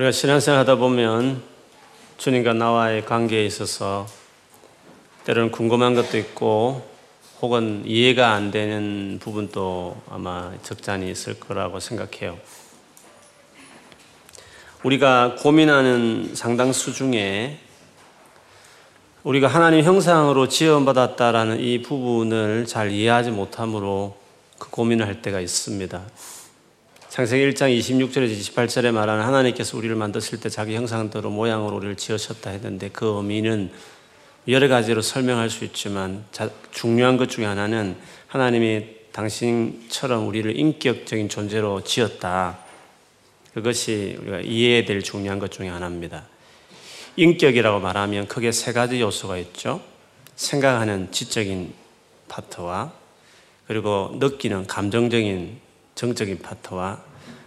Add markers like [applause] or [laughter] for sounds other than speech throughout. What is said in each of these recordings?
우리가 신앙생활 하다 보면 주님과 나와의 관계에 있어서 때로는 궁금한 것도 있고 혹은 이해가 안 되는 부분도 아마 적잖이 있을 거라고 생각해요. 우리가 고민하는 상당수 중에 우리가 하나님 형상으로 지원받았다라는 이 부분을 잘 이해하지 못함으로 그 고민을 할 때가 있습니다. 창세기 1장 26절에서 28절에 말하는 하나님께서 우리를 만드실 때 자기 형상대로 모양으로 우리를 지으셨다 했는데 그 의미는 여러 가지로 설명할 수 있지만 중요한 것 중에 하나는 하나님이 당신처럼 우리를 인격적인 존재로 지었다. 그것이 우리가 이해해야 될 중요한 것 중에 하나입니다. 인격이라고 말하면 크게 세 가지 요소가 있죠. 생각하는 지적인 파트와 그리고 느끼는 감정적인 정적인 파트와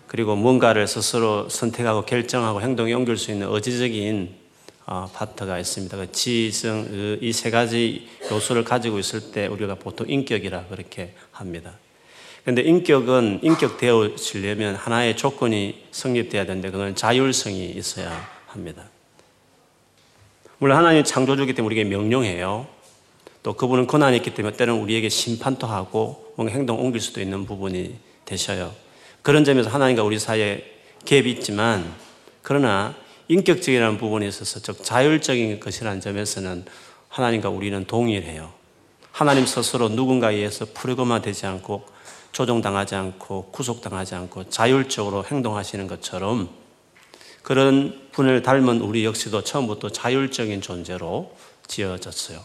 그리고 뭔가를 스스로 선택하고 결정하고 행동에 옮길 수 있는 의지적인 어, 파트가 있습니다. 그 지성 그 이세 가지 요소를 가지고 있을 때 우리가 보통 인격이라 그렇게 합니다. 그런데 인격은 인격 되어지려면 하나의 조건이 성립돼야 되는데 그건 자율성이 있어야 합니다. 물론 하나님 창조주기 때문에 우리에게 명령해요. 또 그분은 권한이 있기 때문에 때는 우리에게 심판도 하고 뭔가 행동 옮길 수도 있는 부분이 되셔요. 그런 점에서 하나님과 우리 사이에 갭이 있지만 그러나 인격적이라는 부분에 있어서 즉 자율적인 것이라는 점에서는 하나님과 우리는 동일해요. 하나님 스스로 누군가에 의해서 풀거마 되지 않고 조종당하지 않고 구속당하지 않고 자율적으로 행동하시는 것처럼 그런 분을 닮은 우리 역시도 처음부터 자율적인 존재로 지어졌어요.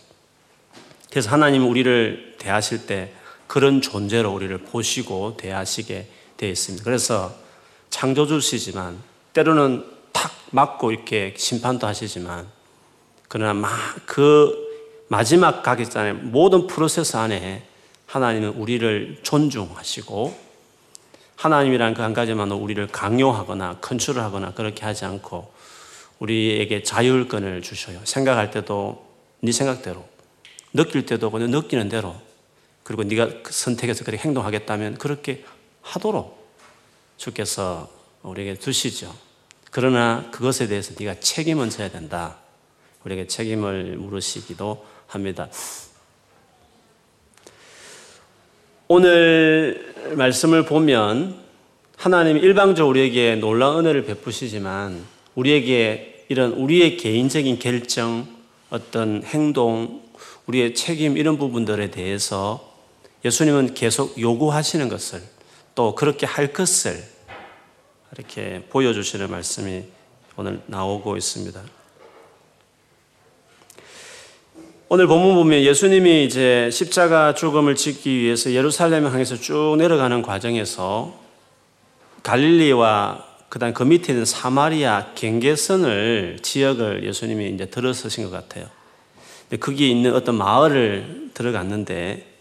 그래서 하나님 우리를 대하실 때 그런 존재로 우리를 보시고 대하시게 되어 있습니다. 그래서 창조주시지만 때로는 탁 맞고 이렇게 심판도 하시지만 그러나 막 그 마지막 가기 전에 모든 프로세스 안에 하나님은 우리를 존중하시고 하나님이란 그 한 가지만 우리를 강요하거나 컨트롤하거나 그렇게 하지 않고 우리에게 자율권을 주셔요. 생각할 때도 네 생각대로, 느낄 때도 그냥 느끼는 대로 그리고 네가 그 선택해서 그렇게 행동하겠다면 그렇게 하도록 주께서 우리에게 두시죠. 그러나 그것에 대해서 네가 책임은 져야 된다. 우리에게 책임을 물으시기도 합니다. 오늘 말씀을 보면 하나님이 일방적으로 우리에게 놀라운 은혜를 베푸시지만 우리에게 이런 우리의 개인적인 결정, 어떤 행동, 우리의 책임 이런 부분들에 대해서 예수님은 계속 요구하시는 것을 또 그렇게 할 것을 이렇게 보여주시는 말씀이 오늘 나오고 있습니다. 오늘 본문 보면 예수님이 이제 십자가 죽음을 짓기 위해서 예루살렘을 향해서 쭉 내려가는 과정에서 갈릴리와 그다음 그 밑에 있는 사마리아 경계선을 지역을 예수님이 이제 들어서신 것 같아요. 거기에 있는 어떤 마을을 들어갔는데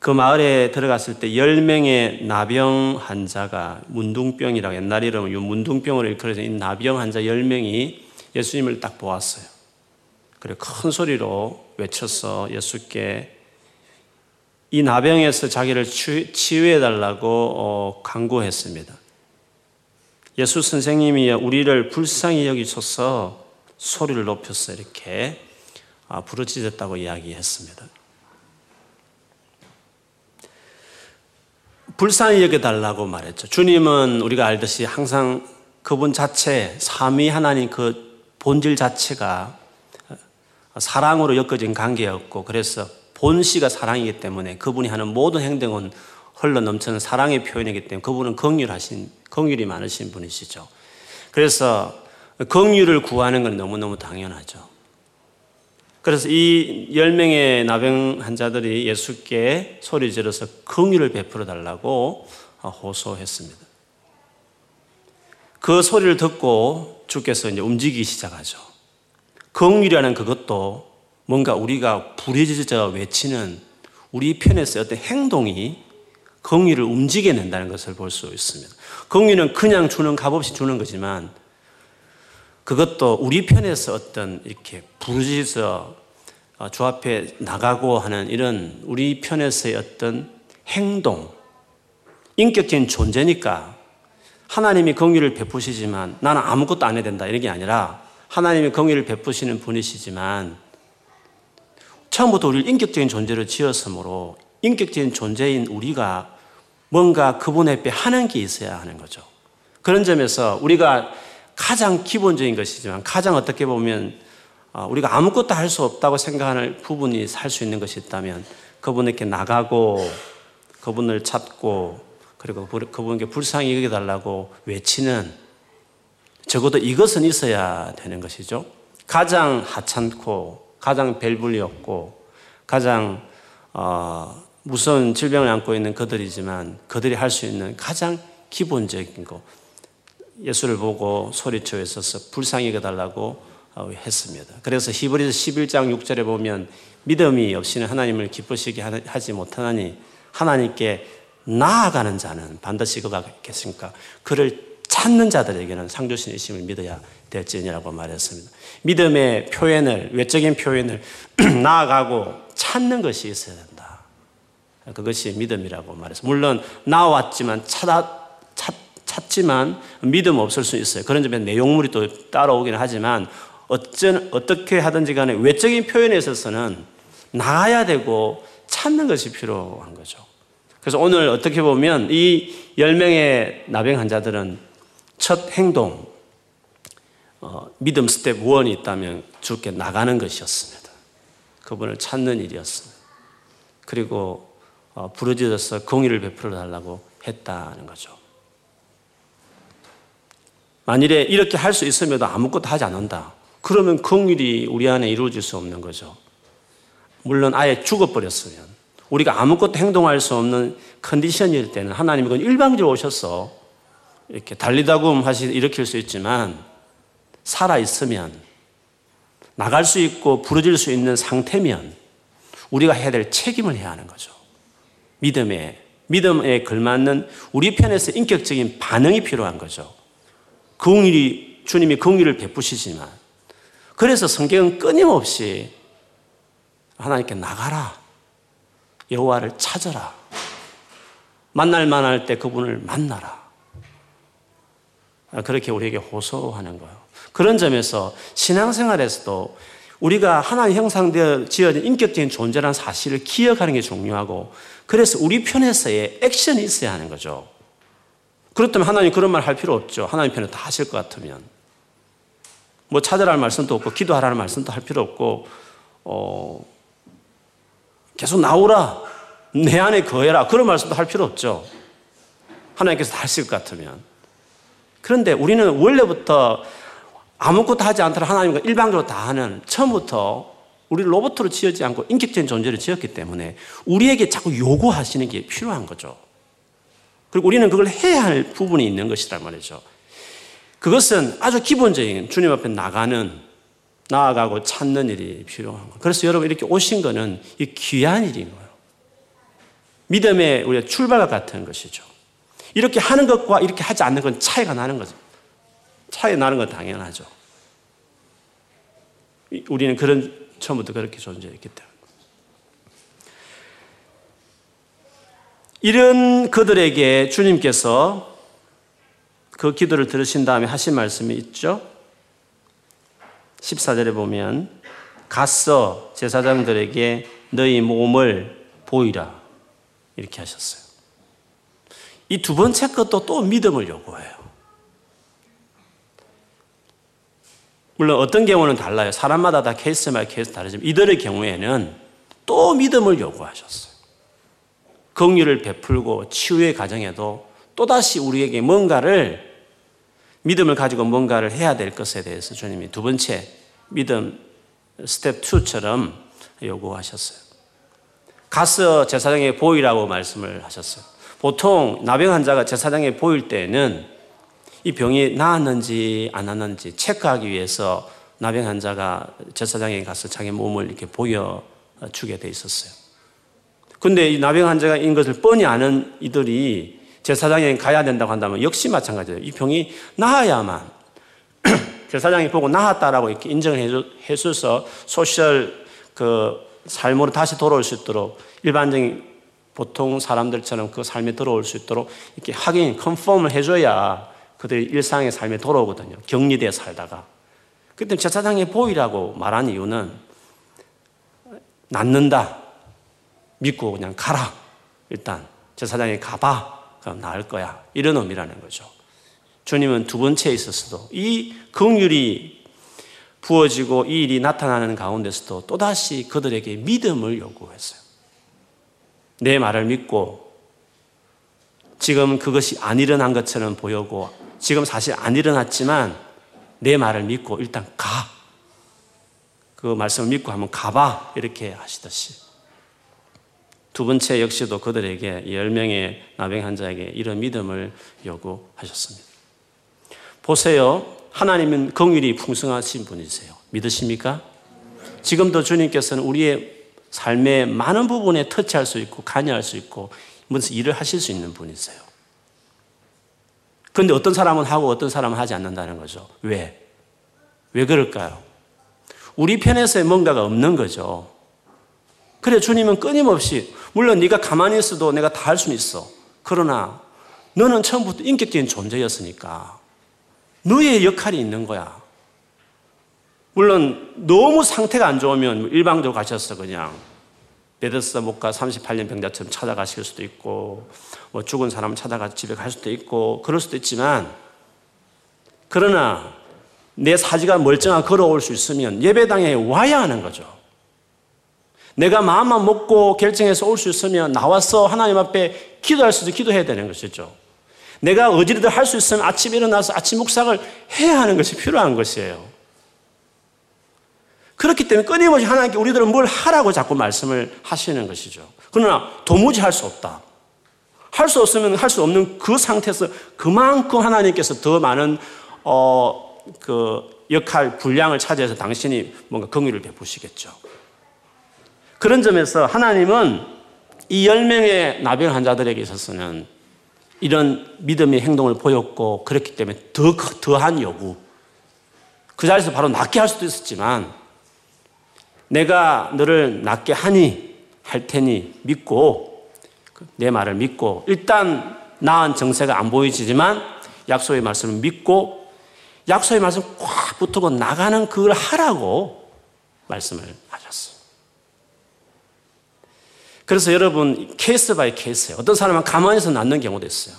그 마을에 들어갔을 때 10명의 나병 환자가 문둥병이라고 옛날 이름은 문둥병으로 일컬어진 이 나병 환자 10명이 예수님을 딱 보았어요. 그리고 큰 소리로 외쳤어 예수께 이 나병에서 자기를 치유해 달라고 어, 강구했습니다. 예수 선생님이 우리를 불쌍히 여기셔서 소리를 높여서 이렇게 아, 부르짖었다고 이야기했습니다. 불쌍히 여겨달라고 말했죠. 주님은 우리가 알듯이 항상 그분 자체, 삼위 하나님 그 본질 자체가 사랑으로 엮어진 관계였고, 그래서 본시가 사랑이기 때문에 그분이 하는 모든 행동은 흘러 넘치는 사랑의 표현이기 때문에 그분은 긍휼하신, 긍휼이 많으신 분이시죠. 그래서 긍휼을 구하는 건 너무너무 당연하죠. 그래서 이 10명의 나병 환자들이 예수께 소리 지르서 긍휼을 베풀어 달라고 호소했습니다. 그 소리를 듣고 주께서 이제 움직이기 시작하죠. 긍휼이라는 그것도 뭔가 우리가 부르짖어 외치는 우리 편에서 어떤 행동이 긍휼을 움직여낸다는 것을 볼 수 있습니다. 긍휼은 그냥 주는 값없이 주는 거지만 그것도 우리 편에서 어떤 이렇게 부르짖어 어, 주 앞에 나가고 하는 이런 우리 편에서의 어떤 행동, 인격적인 존재니까 하나님이 긍휼을 베푸시지만 나는 아무것도 안 해야 된다 이런 게 아니라 하나님이 긍휼을 베푸시는 분이시지만 처음부터 우리를 인격적인 존재로 지었으므로 인격적인 존재인 우리가 뭔가 그분 앞에 하는 게 있어야 하는 거죠. 그런 점에서 우리가 가장 기본적인 것이지만 가장 어떻게 보면 어, 우리가 아무것도 할 수 없다고 생각하는 부분이 살수 있는 것이 있다면 그분에게 나가고 그분을 찾고 그리고 그분에게 불쌍히 여겨달라고 외치는 적어도 이것은 있어야 되는 것이죠. 가장 하찮고 가장 벨불리 없고 가장 어, 무서운 질병을 안고 있는 그들이지만 그들이 할 수 있는 가장 기본적인 거 예수를 보고 소리쳐 있어서 불쌍히 여겨달라고 어, 했습니다. 그래서 히브리서 11장 6절에 보면 믿음이 없이는 하나님을 기쁘시게 하지 못하나니 하나님께 나아가는 자는 반드시 그가 겠습니까? 그를 찾는 자들에게는 상주신 이심을 믿어야 될지니라고 말했습니다. 믿음의 표현을 외적인 표현을 [clears throat] 나아가고 찾는 것이 있어야 된다. 그것이 믿음이라고 말해서 물론 나왔지만 찾아 찾, 찾지만 믿음 없을 수 있어요. 그런 점에 내용물이 또 따라오기는 하지만 어쩐 어떻게 하든지 간에 외적인 표현에 있어서는 나아야 되고 찾는 것이 필요한 거죠. 그래서 오늘 어떻게 보면 이 10명의 나병 환자들은 첫 행동, 어, 믿음 스텝 1이 있다면 주께 나가는 것이었습니다. 그분을 찾는 일이었습니다. 그리고 어, 부르짖어서 긍휼을 베풀어 달라고 했다는 거죠. 만일에 이렇게 할 수 있음에도 아무것도 하지 않는다. 그러면 공일이 우리 안에 이루어질 수 없는 거죠. 물론 아예 죽어버렸으면 우리가 아무것도 행동할 수 없는 컨디션일 때는 하나님이 그건 일방적으로 오셔서 이렇게 달리다금 하시 일으킬 수 있지만 살아 있으면 나갈 수 있고 부러질 수 있는 상태면 우리가 해야 될 책임을 해야 하는 거죠. 믿음에 믿음에 걸맞는 우리 편에서 인격적인 반응이 필요한 거죠. 긍일이 주님이 긍일을 베푸시지만 그래서 성경은 끊임없이 하나님께 나가라. 여호와를 찾아라. 만날 만할 때 그분을 만나라. 그렇게 우리에게 호소하는 거예요. 그런 점에서 신앙생활에서도 우리가 하나님 형상되어 지어진 인격적인 존재라는 사실을 기억하는 게 중요하고 그래서 우리 편에서의 액션이 있어야 하는 거죠. 그렇다면 하나님 그런 말 할 필요 없죠. 하나님 편에 다 하실 것 같으면. 뭐 찾으라는 말씀도 없고 기도하라는 말씀도 할 필요 없고 어, 계속 나오라. 내 안에 거해라. 그런 말씀도 할 필요 없죠. 하나님께서 다 하실 것 같으면. 그런데 우리는 원래부터 아무것도 하지 않더라 하나님과 일방적으로 다 하는 처음부터 우리 로봇으로 지어지 않고 인격적인 존재를 지었기 때문에 우리에게 자꾸 요구하시는 게 필요한 거죠. 그리고 우리는 그걸 해야 할 부분이 있는 것이란 말이죠. 그것은 아주 기본적인 주님 앞에 나가는 나아가고 찾는 일이 필요한 거예요. 그래서 여러분 이렇게 오신 거는 이 귀한 일인 거예요. 믿음의 우리의 출발과 같은 것이죠. 이렇게 하는 것과 이렇게 하지 않는 건 차이가 나는 거죠. 차이 나는 건 당연하죠. 우리는 그런 처음부터 그렇게 존재했기 때문에. 이런 그들에게 주님께서 그 기도를 들으신 다음에 하신 말씀이 있죠. 14절에 보면 갔어 제사장들에게 너희 몸을 보이라 이렇게 하셨어요. 이 두 번째 것도 또 믿음을 요구해요. 물론 어떤 경우는 달라요. 사람마다 다 케이스마다 케이스 다르지만 이들의 경우에는 또 믿음을 요구하셨어요. 긍휼을 베풀고 치유의 과정에도 또다시 우리에게 뭔가를 믿음을 가지고 뭔가를 해야 될 것에 대해서 주님이 두 번째 믿음 스텝 2처럼 요구하셨어요. 가서 제사장에 보이라고 말씀을 하셨어요. 보통 나병 환자가 제사장에 보일 때는 이 병이 나았는지 안 나았는지 체크하기 위해서 나병 환자가 제사장에 가서 자기 몸을 이렇게 보여주게 돼 있었어요. 근데 이 나병 환자인 것을 뻔히 아는 이들이 제사장에 가야 된다고 한다면 역시 마찬가지예요. 이 병이 나아야만 [clears throat] 제사장이 보고 나았다라고 이렇게 인정을 해줘서 소셜 그 삶으로 다시 돌아올 수 있도록 일반적인 보통 사람들처럼 그 삶에 들어올 수 있도록 이렇게 확인, 컨펌을 해줘야 그들의 일상의 삶에 돌아오거든요. 격리되어 살다가. 그때 제사장의 보이라고 말한 이유는 낫는다. 믿고 그냥 가라. 일단 제사장에 가봐. 그럼 나을 거야. 이런 의미라는 거죠. 주님은 두 번째에 있어서도 이 긍휼이 부어지고 이 일이 나타나는 가운데서도 또다시 그들에게 믿음을 요구했어요. 내 말을 믿고 지금 그것이 안 일어난 것처럼 보이고 지금 사실 안 일어났지만 내 말을 믿고 일단 가. 그 말씀을 믿고 한번 가봐. 이렇게 하시듯이. 두 번째 역시도 그들에게 10명의 나병 환자에게 이런 믿음을 요구하셨습니다. 보세요. 하나님은 긍휼이 풍성하신 분이세요. 믿으십니까? 지금도 주님께서는 우리의 삶의 많은 부분에 터치할 수 있고 관여할 수 있고 무슨 일을 하실 수 있는 분이세요. 그런데 어떤 사람은 하고 어떤 사람은 하지 않는다는 거죠. 왜? 왜 그럴까요? 우리 편에서 뭔가가 없는 거죠. 그래 주님은 끊임없이 물론 네가 가만히 있어도 내가 다 할 수는 있어. 그러나 너는 처음부터 인격적인 존재였으니까 너의 역할이 있는 거야. 물론 너무 상태가 안 좋으면 일방적으로 가셔서 그냥 베데스다 목가 38년 병자처럼 찾아가실 수도 있고 뭐 죽은 사람 찾아가 집에 갈 수도 있고 그럴 수도 있지만 그러나 내 사지가 멀쩡하게 걸어올 수 있으면 예배당에 와야 하는 거죠. 내가 마음만 먹고 결정해서 올 수 있으면 나와서 하나님 앞에 기도할 수도 기도해야 되는 것이죠. 내가 어디든 할수 있으면 아침에 일어나서 아침 묵상을 해야 하는 것이 필요한 것이에요. 그렇기 때문에 끊임없이 하나님께 우리들은 뭘 하라고 자꾸 말씀을 하시는 것이죠. 그러나 도무지 할 수 없다. 할 수 없으면 할 수 없는 그 상태에서 그만큼 하나님께서 더 많은 어, 그 역할 분량을 차지해서 당신이 뭔가 긍휼을 베푸시겠죠. 그런 점에서 하나님은 이 10명의 나병 환자들에게 있어서는 이런 믿음의 행동을 보였고 그렇기 때문에 더 더한 요구. 그 자리에서 바로 낫게 할 수도 있었지만 내가 너를 낫게 하니 할 테니 믿고 내 말을 믿고 일단 나은 정세가 안 보이지만 약속의 말씀을 믿고 약속의 말씀 꽉 붙들고 나가는 그걸 하라고 말씀을 하셨어요. 그래서 여러분 case by case예요. 어떤 사람은 가만히 서 낫는 경우도 있어요.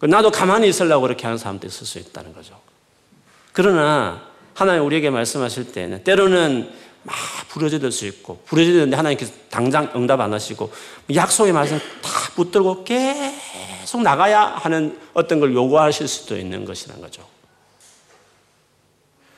나도 가만히 있으려고 그렇게 하는 사람도 있을 수 있다는 거죠. 그러나 하나님 우리에게 말씀하실 때는 때로는 막 부르짖을 수 있고 부르짖는데 하나님께서 당장 응답 안 하시고 약속의 말씀 다 붙들고 계속 나가야 하는 어떤 걸 요구하실 수도 있는 것이라는 거죠.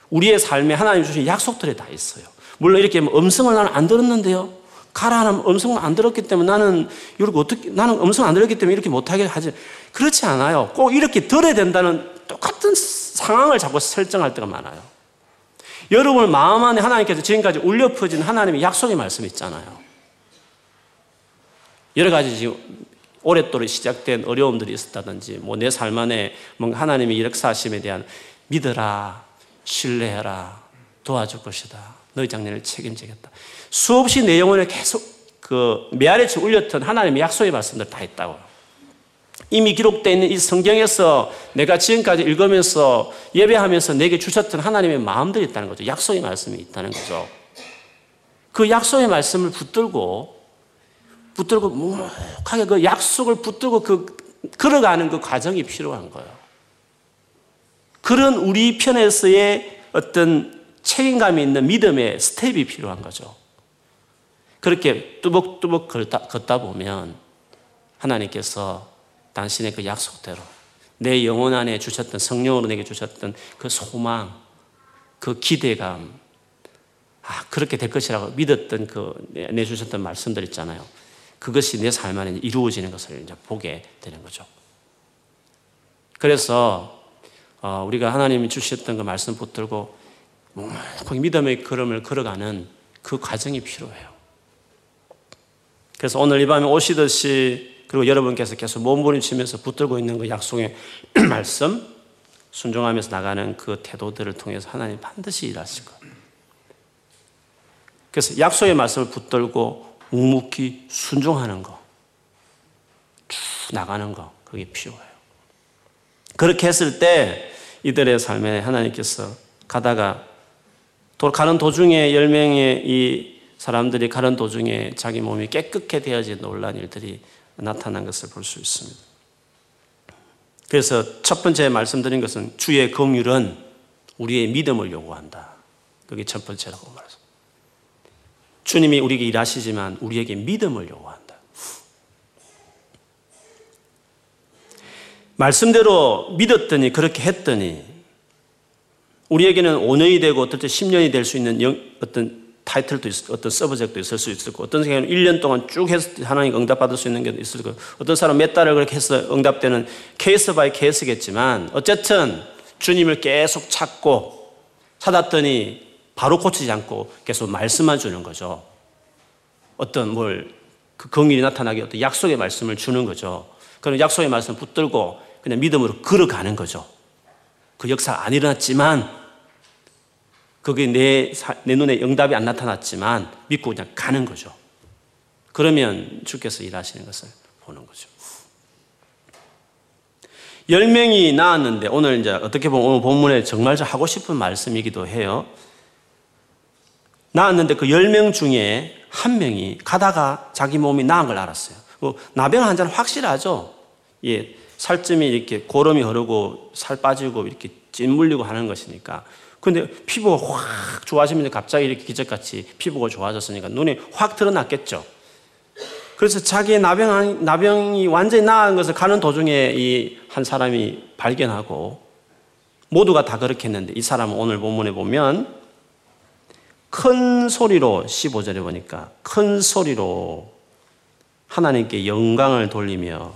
우리의 삶에 하나님 주신 약속들이 다 있어요. 물론 이렇게 음성을 나는 안 들었는데요. 가라 하는 음성을 안 들었기 때문에 나는 이렇게 어떻게 나는 음성 안 들었기 때문에 이렇게 못하게 하지 그렇지 않아요. 꼭 이렇게 들어야 된다는 똑같은 상황을 자꾸 설정할 때가 많아요. 여러분 마음 안에 하나님께서 지금까지 울려 퍼진 하나님의 약속의 말씀이 있잖아요. 여러 가지 지금 오랫동안 시작된 어려움들이 있었다든지, 뭐 내 삶 안에 뭔가 하나님의 역사하심에 대한 믿어라, 신뢰해라, 도와줄 것이다. 너희 장례를 책임지겠다. 수없이 내 영혼에 계속 그 메아리치 울렸던 하나님의 약속의 말씀들 다 있다고요. 이미 기록되어 있는 이 성경에서 내가 지금까지 읽으면서 예배하면서 내게 주셨던 하나님의 마음들이 있다는 거죠. 약속의 말씀이 있다는 거죠. 그 약속의 말씀을 붙들고 붙들고 묵묵하게 그 약속을 붙들고 그 걸어가는 그 과정이 필요한 거예요. 그런 우리 편에서의 어떤 책임감이 있는 믿음의 스텝이 필요한 거죠. 그렇게 뚜벅뚜벅 걷다, 걷다 보면 하나님께서 당신의 그 약속대로 내 영혼 안에 주셨던 성령으로 내게 주셨던 그 소망, 그 기대감, 아, 그렇게 될 것이라고 믿었던 그 내주셨던 말씀들 있잖아요. 그것이 내 삶 안에 이루어지는 것을 이제 보게 되는 거죠. 그래서 어, 우리가 하나님이 주셨던 그 말씀 붙들고 묵묵하게 믿음의 걸음을 걸어가는 그 과정이 필요해요. 그래서 오늘 이 밤에 오시듯이 그리고 여러분께서 계속 몸부림치면서 붙들고 있는 그 약속의 [clears throat] 말씀, 순종하면서 나가는 그 태도들을 통해서 하나님 반드시 일하실 거예요. 그래서 약속의 말씀을 붙들고 묵묵히 순종하는 거, 쭉 나가는 거, 그게 필요해요. 그렇게 했을 때 이들의 삶에 하나님께서 가다가 가는 도중에 열 명의 이 사람들이 가는 도중에 자기 몸이 깨끗게 되어진 놀란 일들이 나타난 것을 볼 수 있습니다. 그래서 첫 번째 말씀드린 것은 주의 긍휼은 우리의 믿음을 요구한다. 그게 첫 번째라고 말했습니다. 주님이 우리에게 일하시지만 우리에게 믿음을 요구한다. 말씀대로 믿었더니 그렇게 했더니 우리에게는 5년이 되고 어떨 때 10년이 될 수 있는 어떤 타이틀도 있, 어떤 서브젝도 있을 수 있을 거고 어떤 경우는 1년 동안 쭉 해서 하나님 응답받을 수 있는 게 있을 거고 어떤 사람 몇 달을 그렇게 해서 응답되는 case by case겠지만 어쨌든 주님을 계속 찾고 찾았더니 바로 고치지 않고 계속 말씀만 주는 거죠. 어떤 뭘 그 긍휼이 나타나게 어떤 약속의 말씀을 주는 거죠. 그런 약속의 말씀 붙들고 그냥 믿음으로 걸어가는 거죠. 그 역사가 안 일어났지만 그게 내, 내 눈에 응답이 안 나타났지만 믿고 그냥 가는 거죠. 그러면 주께서 일하시는 것을 보는 거죠. 열 명이 나왔는데 오늘 이제 어떻게 보면 오늘 본문에 정말 하고 싶은 말씀이기도 해요. 나왔는데 그열명 중에 한 명이 가다가 자기 몸이 나은 걸 알았어요. 뭐 나병 환자는 확실하죠. 예, 살점이 이렇게 고름이 흐르고 살 빠지고 이렇게 찐물리고 하는 것이니까. 근데 피부가 확 좋아지면 갑자기 이렇게 기적같이 피부가 좋아졌으니까 눈에 확 드러났겠죠. 그래서 자기의 나병, 나병이 완전히 나은 것을 가는 도중에 이 한 사람이 발견하고 모두가 다 그렇게 했는데 이 사람은 오늘 본문에 보면 큰 소리로 15절에 보니까 큰 소리로 하나님께 영광을 돌리며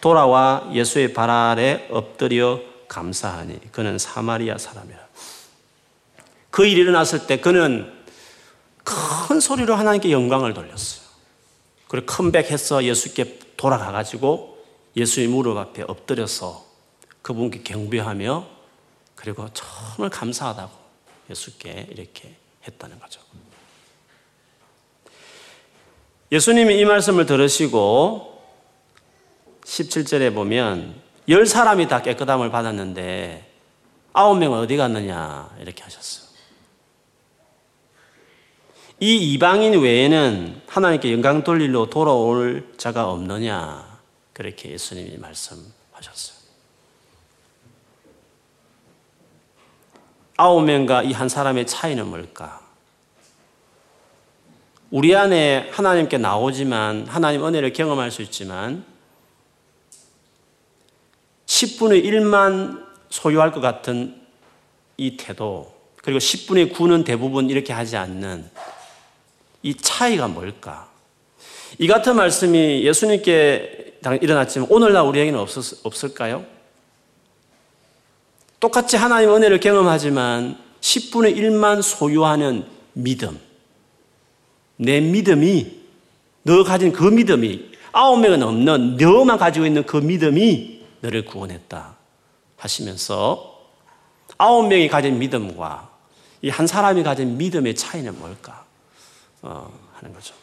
돌아와 예수의 발 아래 엎드려 감사하니 그는 사마리아 사람이라. 그 일이 일어났을 때 그는 큰 소리로 하나님께 영광을 돌렸어요. 그리고 컴백해서 예수께 돌아가가지고 예수의 무릎 앞에 엎드려서 그분께 경배하며 그리고 정말 감사하다고 예수께 이렇게 했다는 거죠. 예수님이 이 말씀을 들으시고 17절에 보면 열 사람이 다 깨끗함을 받았는데 아홉 명은 어디 갔느냐 이렇게 하셨어요. 이 이방인 외에는 하나님께 영광 돌리러 돌아올 자가 없느냐 그렇게 예수님이 말씀하셨어요. 아홉 명과 이 한 사람의 차이는 뭘까? 우리 안에 하나님께 나오지만 하나님 은혜를 경험할 수 있지만 10분의 1만 소유할 것 같은 이 태도, 그리고 10분의 9는 대부분 이렇게 하지 않는 이 차이가 뭘까? 이 같은 말씀이 예수님께 일어났지만 오늘날 우리에게는 없었, 없을까요? 똑같이 하나님 은혜를 경험하지만 10분의 1만 소유하는 믿음. 내 믿음이, 너 가진 그 믿음이, 아홉 명은 없는 너만 가지고 있는 그 믿음이 너를 구원했다 하시면서 아홉 명이 가진 믿음과 이 한 사람이 가진 믿음의 차이는 뭘까 어, 하는 거죠.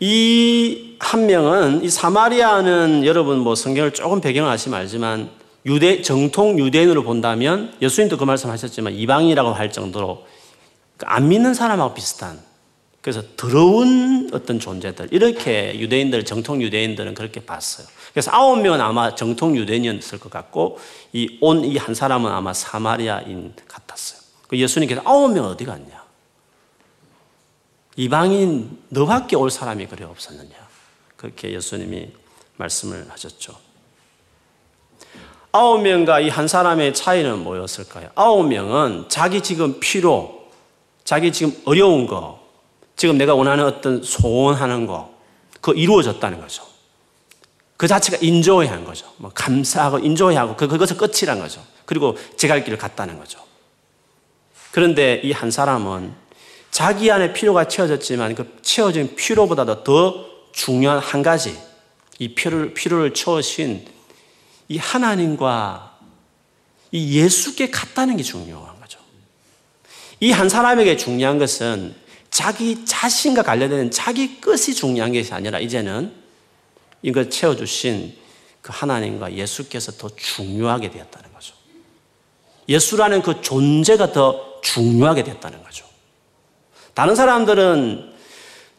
이 한 명은 이 사마리아는 여러분 뭐 성경을 조금 배경을 아시면 알지만 유대 정통 유대인으로 본다면 예수님도 그 말씀하셨지만 이방이라고 할 정도로 안 믿는 사람하고 비슷한 그래서 더러운 어떤 존재들 이렇게 유대인들 정통 유대인들은 그렇게 봤어요. 그래서 아홉 명은 아마 정통 유대인이었을 것 같고 이 온 이 한 사람은 아마 사마리아인 같았어요. 그 예수님께서 아홉 명 어디 갔냐? 이방인 너밖에 올 사람이 그래 없었느냐? 그렇게 예수님이 말씀을 하셨죠. 아홉 명과 이 한 사람의 차이는 뭐였을까요? 아홉 명은 자기 지금 피로, 자기 지금 어려운 거, 지금 내가 원하는 어떤 소원하는 거, 그 이루어졌다는 거죠. 그 자체가 인조해한 거죠. 뭐 감사하고 인조해하고 그, 그것을 끝이란 거죠. 그리고 제 갈 길을 갔다는 거죠. 그런데 이 한 사람은 자기 안에 필요가 채워졌지만 그 채워진 필요보다도 더 중요한 한 가지, 이 필요를, 필요를 채우신 이 하나님과 이 예수께 갔다는 게 중요한 거죠. 이 한 사람에게 중요한 것은 자기 자신과 관련된 자기 끝이 중요한 것이 아니라 이제는 이걸 채워주신 그 하나님과 예수께서 더 중요하게 되었다는 거죠. 예수라는 그 존재가 더 중요하게 됐다는 거죠. 다른 사람들은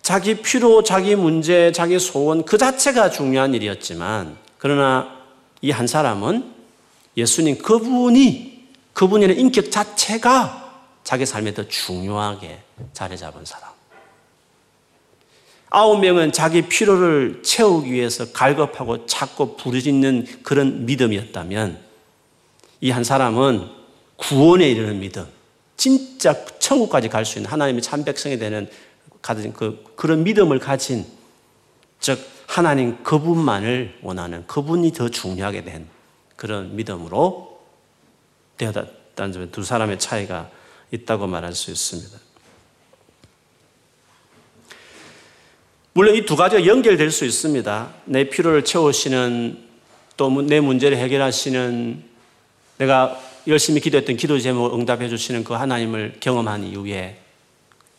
자기 필요, 자기 문제, 자기 소원 그 자체가 중요한 일이었지만 그러나 이 한 사람은 예수님 그분이 그분의 인격 자체가 자기 삶에 더 중요하게 자리 잡은 사람. 아홉 명은 자기 필요를 채우기 위해서 갈급하고 찾고 부르짖는 그런 믿음이었다면 이 한 사람은 구원에 이르는 믿음, 진짜 천국까지 갈 수 있는 하나님의 참 백성이 되는 가진 그 그런 믿음을 가진 즉 하나님 그분만을 원하는 그분이 더 중요하게 된 그런 믿음으로 되었다는 점에 두 사람의 차이가 있다고 말할 수 있습니다. 물론 이 두 가지가 연결될 수 있습니다. 내 필요를 채우시는 또 내 문제를 해결하시는 내가 열심히 기도했던 기도 제목 응답해 주시는 그 하나님을 경험한 이후에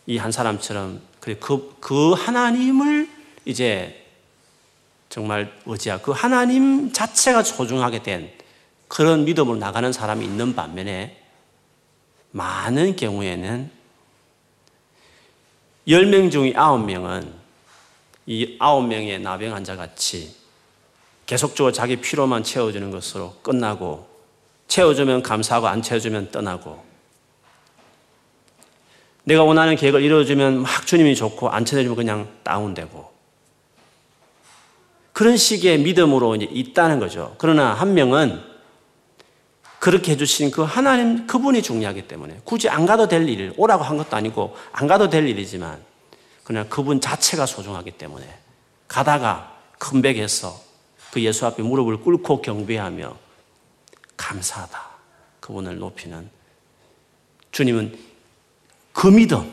이 한 사람처럼 그, 그 하나님을 이제 정말 의지하 그 하나님 자체가 소중하게 된 그런 믿음으로 나가는 사람이 있는 반면에 많은 경우에는 10명 중에 9명은 이 9명의 나병 환자 같이 계속적으로 자기 피로만 채워주는 것으로 끝나고 채워주면 감사하고 안 채워주면 떠나고 내가 원하는 계획을 이루어주면 막 주님이 좋고 안 채워주면 그냥 다운되고 그런 식의 믿음으로 이제 있다는 거죠. 그러나 한 명은 그렇게 해주신 그 하나님 그분이 중요하기 때문에 굳이 안 가도 될 일, 오라고 한 것도 아니고 안 가도 될 일이지만 그냥 그분 자체가 소중하기 때문에 가다가 컴백해서 그 예수 앞에 무릎을 꿇고 경배하며 감사하다. 그분을 높이는 주님은 그 믿음,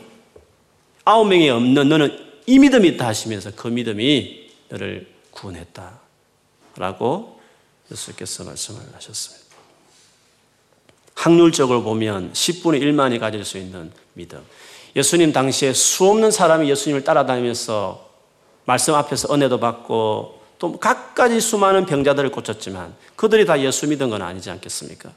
아홉 명이 없는 너는 이 믿음이 있다 하시면서 그 믿음이 너를 구원했다. 라고 예수께서 말씀을 하셨습니다. 확률적으로 보면 10분의 1만이 가질 수 있는 믿음. 예수님 당시에 수없는 사람이 예수님을 따라다니면서 말씀 앞에서 은혜도 받고 또 각가지 수많은 병자들을 고쳤지만 그들이 다 예수 믿은 건 아니지 않겠습니까?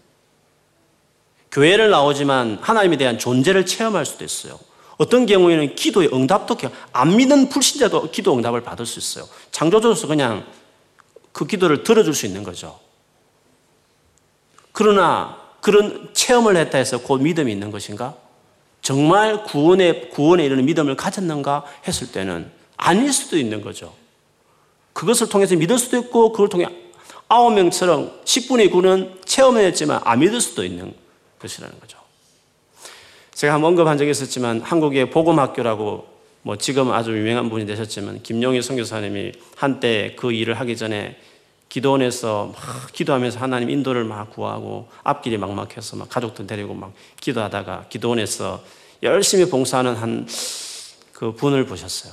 교회를 나오지만 하나님에 대한 존재를 체험할 수도 있어요. 어떤 경우에는 기도의 응답도 안 믿는 불신자도 기도 응답을 받을 수 있어요. 창조주로서 그냥 그 기도를 들어줄 수 있는 거죠. 그러나 그런 체험을 했다 해서 곧 믿음이 있는 것인가? 정말 구원에, 구원에 이르는 믿음을 가졌는가 했을 때는 아닐 수도 있는 거죠. 그것을 통해서 믿을 수도 있고, 그걸 통해 아홉 명처럼 10분의 9는 체험을 했지만 안 믿을 수도 있는 것이라는 거죠. 제가 한번 언급한 적이 있었지만 한국의 복음학교라고 뭐 지금 아주 유명한 분이 되셨지만 김용희 선교사님이 한때 그 일을 하기 전에 기도원에서 막 기도하면서 하나님 인도를 막 구하고 앞길이 막막해서 막 가족들 데리고 막 기도하다가 기도원에서 열심히 봉사하는 한 그 분을 보셨어요.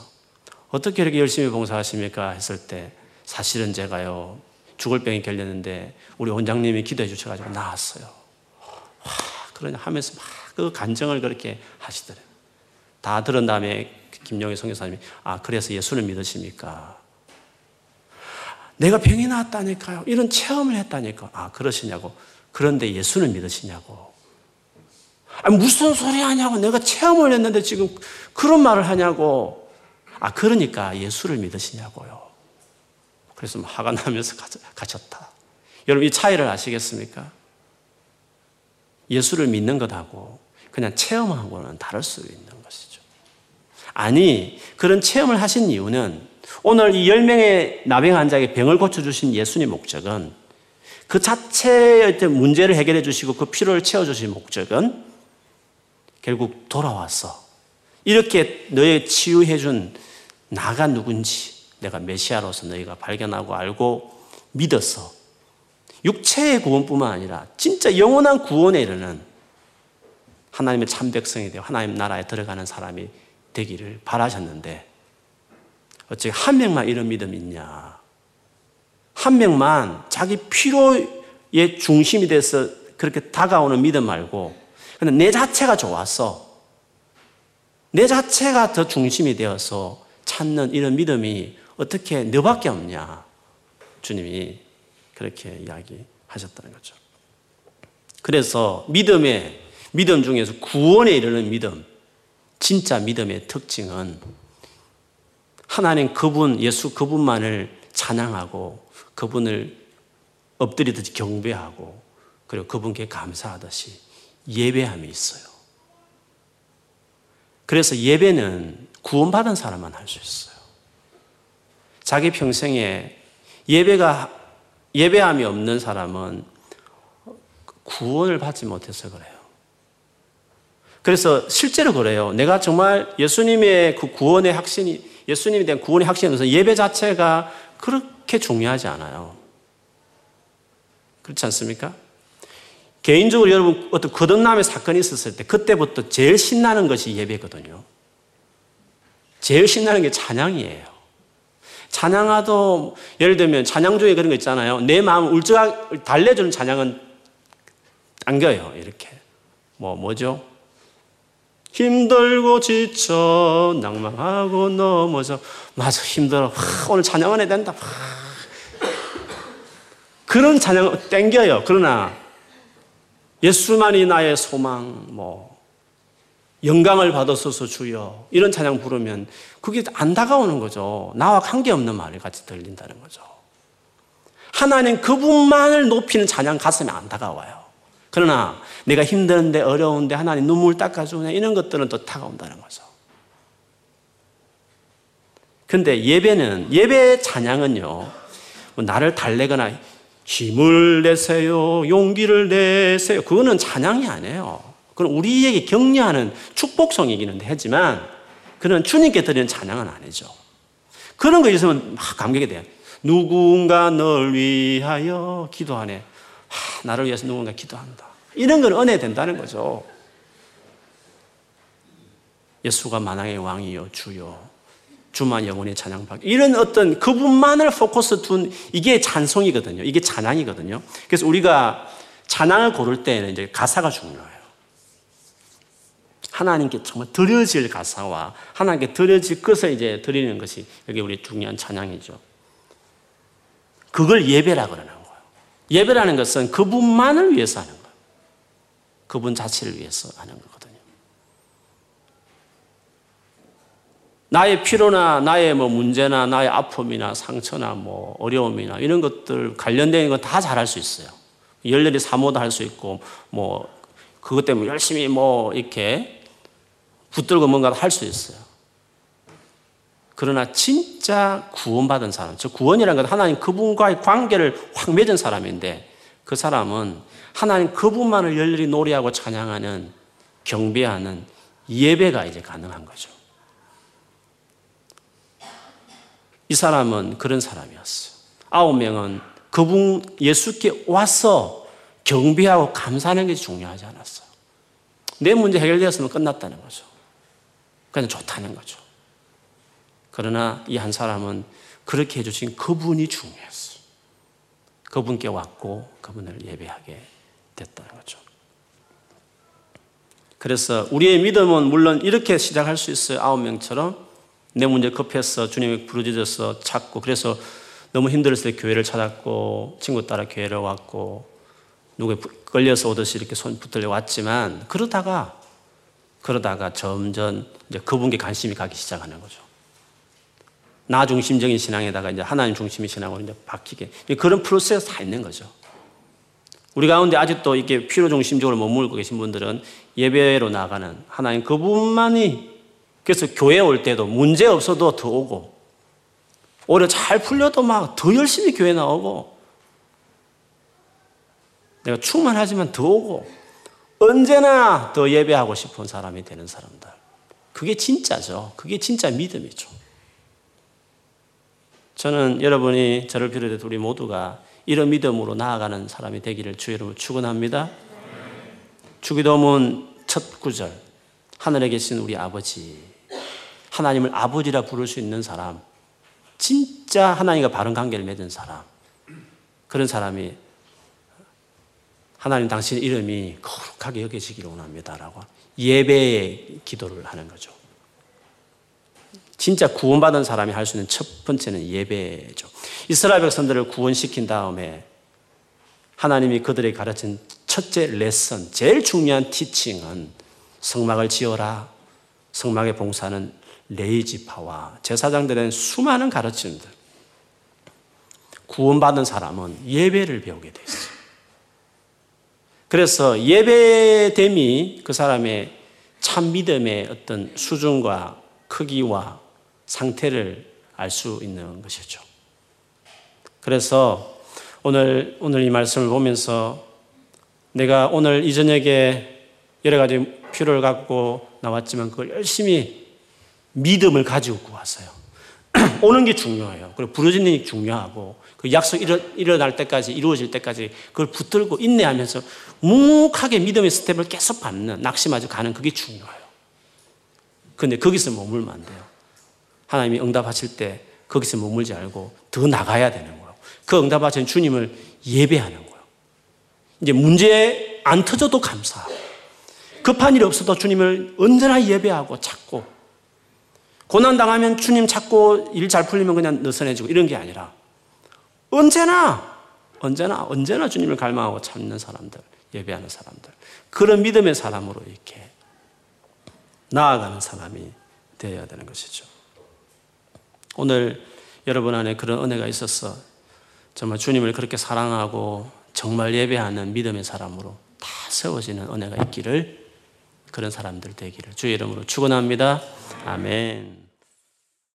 어떻게 이렇게 열심히 봉사하십니까? 했을 때 사실은 제가요 죽을 병이 걸렸는데 우리 원장님이 기도해 주셔가지고 나았어요. 와, 그러냐 하면서 막 그 간정을 그렇게 하시더래요. 다 들은 다음에 김영희 성교사님이 아 그래서 예수를 믿으십니까? 내가 병이 나았다니까요. 이런 체험을 했다니까. 아 그러시냐고. 그런데 예수를 믿으시냐고. 아 무슨 소리 하냐고. 내가 체험을 했는데 지금 그런 말을 하냐고. 아 그러니까 예수를 믿으시냐고요. 그래서 화가 나면서 가셨다. 여러분 이 차이를 아시겠습니까? 예수를 믿는 것하고 그냥 체험하고는 다를 수 있는 것이죠. 아니, 그런 체험을 하신 이유는 오늘 이 10명의 나병 환자에게 병을 고쳐주신 예수님 목적은 그 자체의 문제를 해결해 주시고 그 필요를 채워주신 목적은 결국 돌아와서 이렇게 너의 치유해 준 나가 누군지 내가 메시아로서 너희가 발견하고 알고 믿어서 육체의 구원뿐만 아니라 진짜 영원한 구원에 이르는 하나님의 참 백성이 되어 하나님 나라에 들어가는 사람이 되기를 바라셨는데 어찌 한 명만 이런 믿음이 있냐? 한 명만 자기 필요의 중심이 돼서 그렇게 다가오는 믿음 말고 근데 내 자체가 좋았어. 내 자체가 더 중심이 되어서 찾는 이런 믿음이 어떻게 너밖에 없냐? 주님이 그렇게 이야기하셨다는 거죠. 그래서 믿음의 믿음 중에서 구원에 이르는 믿음, 진짜 믿음의 특징은 하나님 그분, 예수 그분만을 찬양하고 그분을 엎드리듯이 경배하고 그리고 그분께 감사하듯이 예배함이 있어요. 그래서 예배는 구원받은 사람만 할 수 있어요. 자기 평생에 예배가 예배함이 없는 사람은 구원을 받지 못해서 그래요. 그래서 실제로 그래요. 내가 정말 예수님의 그 구원의 확신이, 예수님에 대한 구원의 확신에 서 예배 자체가 그렇게 중요하지 않아요. 그렇지 않습니까? 개인적으로 여러분 어떤 거듭남의 사건이 있었을 때 그때부터 제일 신나는 것이 예배거든요. 제일 신나는 게 찬양이에요. 찬양하도 예를 들면 찬양 중에 그런 거 있잖아요. 내 마음 울적 달래주는 찬양은 당겨요. 이렇게 뭐 뭐죠? 힘들고 지쳐 낭망하고 넘어져. 맞아 힘들어. 하, 오늘 찬양은 해야 된다. 하. 그런 찬양 땡겨요. 그러나 예수만이 나의 소망 뭐 영광을 받았소서 주여. 이런 찬양 부르면 그게 안 다가오는 거죠. 나와 관계없는 말이 같이 들린다는 거죠. 하나님 그분만을 높이는 찬양 가슴에 안 다가와요 그러나 내가 힘든데 어려운데 하나님 눈물 닦아주네 이런 것들은 또 다가온다는 거죠. 근데 예배는 예배 찬양은요. 뭐 나를 달래거나 힘을 내세요. 용기를 내세요. 그거는 찬양이 아니에요. 그건 우리에게 격려하는 축복성이기는 하지만 그는 주님께 드리는 찬양은 아니죠. 그런 거 있으면 막 감격이 돼요. 누군가 널 위하여 기도하네. 하, 나를 위해서 누군가 기도한다. 이런 건 은혜 된다는 거죠. 예수가 만왕의 왕이요 주요 주만 영원히 찬양받 이런 어떤 그분만을 포커스 둔 이게 찬송이거든요. 이게 찬양이거든요. 그래서 우리가 찬양을 고를 때는 이제 가사가 중요해요. 하나님께 정말 드려질 가사와 하나님께 드려질 것을 이제 드리는 것이 여기 우리 중요한 찬양이죠. 그걸 예배라 그러는 거 예배라는 것은 그분만을 위해서 하는 거예요. 그분 자체를 위해서 하는 거거든요. 나의 필요나 나의 뭐 문제나 나의 아픔이나 상처나 뭐 어려움이나 이런 것들 관련된 거다 잘할 수 있어요. 열렬히 사모도 할 수 있고 뭐 그것 때문에 열심히 뭐 이렇게 붙들고 뭔가 할 수 있어요. 그러나 진짜 구원받은 사람, 저 구원이라는 건 하나님 그분과의 관계를 확 맺은 사람인데 그 사람은 하나님 그분만을 열렬히 노래하고 찬양하는 경배하는 예배가 이제 가능한 거죠. 이 사람은 그런 사람이었어요. 아홉 명은 그분 예수께 와서 경배하고 감사하는 게 중요하지 않았어요. 내 문제 해결되었으면 끝났다는 거죠. 그냥 좋다는 거죠. 그러나 이 한 사람은 그렇게 해주신 그분이 중요했어요. 그분께 왔고 그분을 예배하게 됐다는 거죠. 그래서 우리의 믿음은 물론 이렇게 시작할 수 있어요. 아홉 명처럼 내 문제 급해서 주님이 부르짖어서 찾고 그래서 너무 힘들었을 때 교회를 찾았고 친구 따라 교회를 왔고 누구에 걸려서 오듯이 이렇게 손 붙들려 왔지만 그러다가 그러다가 점점 이제 그분께 관심이 가기 시작하는 거죠. 나 중심적인 신앙에다가 이제 하나님 중심의 신앙으로 이제 바뀌게 그런 프로세스 다 있는 거죠. 우리 가운데 아직도 이렇게 필요 중심적으로 머물고 계신 분들은 예배로 나가는 하나님 그분만이 그래서 교회 올 때도 문제 없어도 더 오고 오히려 잘 풀려도 막 더 열심히 교회 나오고 내가 충만하지만 더 오고 언제나 더 예배하고 싶은 사람이 되는 사람들. 그게 진짜죠. 그게 진짜 믿음이죠. 저는 여러분이 저를 비롯해서 우리 모두가 이런 믿음으로 나아가는 사람이 되기를 주 여러분 축원합니다. 주기도문 첫 구절 하늘에 계신 우리 아버지 하나님을 아버지라 부를 수 있는 사람 진짜 하나님과 바른 관계를 맺은 사람 그런 사람이 하나님 당신 이름이 거룩하게 여겨지기를 원합니다라고 예배의 기도를 하는 거죠. 진짜 구원받은 사람이 할 수 있는 첫 번째는 예배죠. 이스라엘 백성들을 구원시킨 다음에 하나님이 그들에게 가르친 첫째 레슨, 제일 중요한 티칭은 성막을 지어라. 성막의 봉사는 레이지파와 제사장들의 수많은 가르침들. 구원받은 사람은 예배를 배우게 돼 있어요. 그래서 예배됨이 그 사람의 참 믿음의 어떤 수준과 크기와 상태를 알 수 있는 것이죠. 그래서 오늘, 오늘 이 말씀을 보면서 내가 오늘 이 저녁에 여러 가지 필요를 갖고 나왔지만 그걸 열심히 믿음을 가지고 왔어요. [clears throat] 오는 게 중요해요. 그리고 부르짖는 게 중요하고 그 약속 일어, 일어날 때까지 이루어질 때까지 그걸 붙들고 인내하면서 묵묵하게 믿음의 스텝을 계속 밟는 낙심하지 가는 그게 중요해요. 근데 거기서 머물면 안 돼요. 하나님이 응답하실 때 거기서 머물지 않고 더 나가야 되는 거예요. 그 응답하신 주님을 예배하는 거예요. 이제 문제 안 터져도 감사하고 급한 일이 없어도 주님을 언제나 예배하고 찾고 고난 당하면 주님 찾고 일 잘 풀리면 그냥 느슨해지고 이런 게 아니라 언제나 언제나 언제나 주님을 갈망하고 찾는 사람들 예배하는 사람들 그런 믿음의 사람으로 이렇게 나아가는 사람이 되어야 되는 것이죠. 오늘 여러분 안에 그런 은혜가 있어서 정말 주님을 그렇게 사랑하고 정말 예배하는 믿음의 사람으로 다 세워지는 은혜가 있기를 그런 사람들 되기를 주의 이름으로 축원합니다. 아멘.